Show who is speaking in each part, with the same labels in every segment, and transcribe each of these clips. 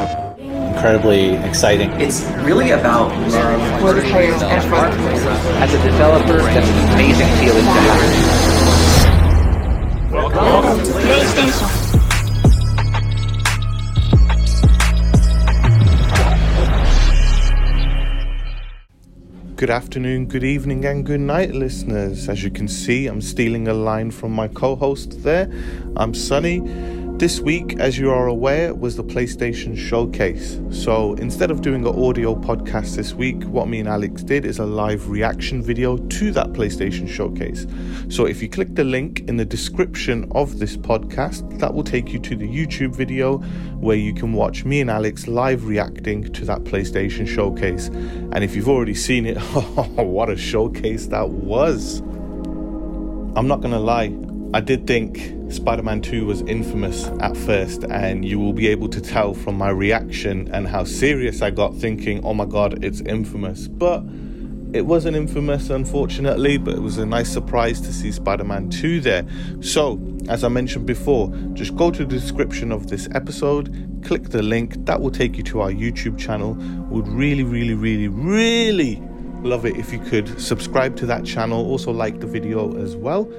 Speaker 1: Incredibly exciting.
Speaker 2: It's really about love.
Speaker 3: For the players and for the players.
Speaker 4: As a developer, that's an amazing feeling to have.
Speaker 3: Welcome to PlayStation.
Speaker 5: Good afternoon, good evening, and good night, listeners. As you can see, I'm stealing a line from my co host there. I'm Sunny. This week, as you are aware, was the PlayStation Showcase. So instead of doing an audio podcast this week, what me and Alex did is a live reaction video to that PlayStation Showcase. So if you click the link in the description of this podcast, that will take you to the YouTube video where you can watch me and Alex live reacting to that PlayStation Showcase. And if you've already seen it, what a showcase that was! I'm not gonna lie, I did think Spider Man 2 was infamous at first, and you will be able to tell from my reaction and how serious I got thinking, oh my god, it's infamous. But it wasn't infamous, unfortunately, but it was a nice surprise to see Spider Man 2 there. So, as I mentioned before, just go to the description of this episode, click the link, that will take you to our YouTube channel. Would really, really, really, really love it if you could subscribe to that channel, also like the video as well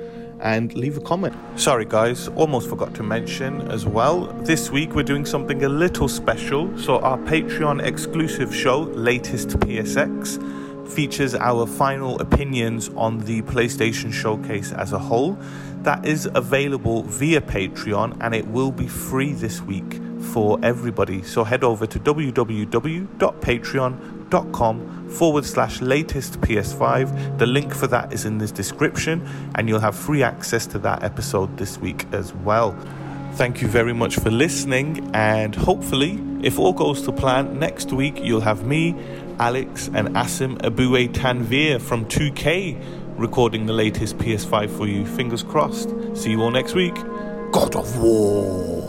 Speaker 5: and leave a comment. Sorry, guys, almost forgot to mention as well. This week we're doing something a little special. So, our Patreon exclusive show, Latest PSX, features our final opinions on the PlayStation Showcase as a whole. That is available via Patreon and it will be free this week for everybody. So, head over to www.patreon.com com forward slash latest PS5. The link for that is in this description, and you'll have free access to that episode this week as well. Thank you very much for listening, and hopefully, if all goes to plan, next week you'll have me, Alex, and Asim Abue Tanvir from 2K recording the latest PS5 for you. Fingers crossed. See you all next week. God of War.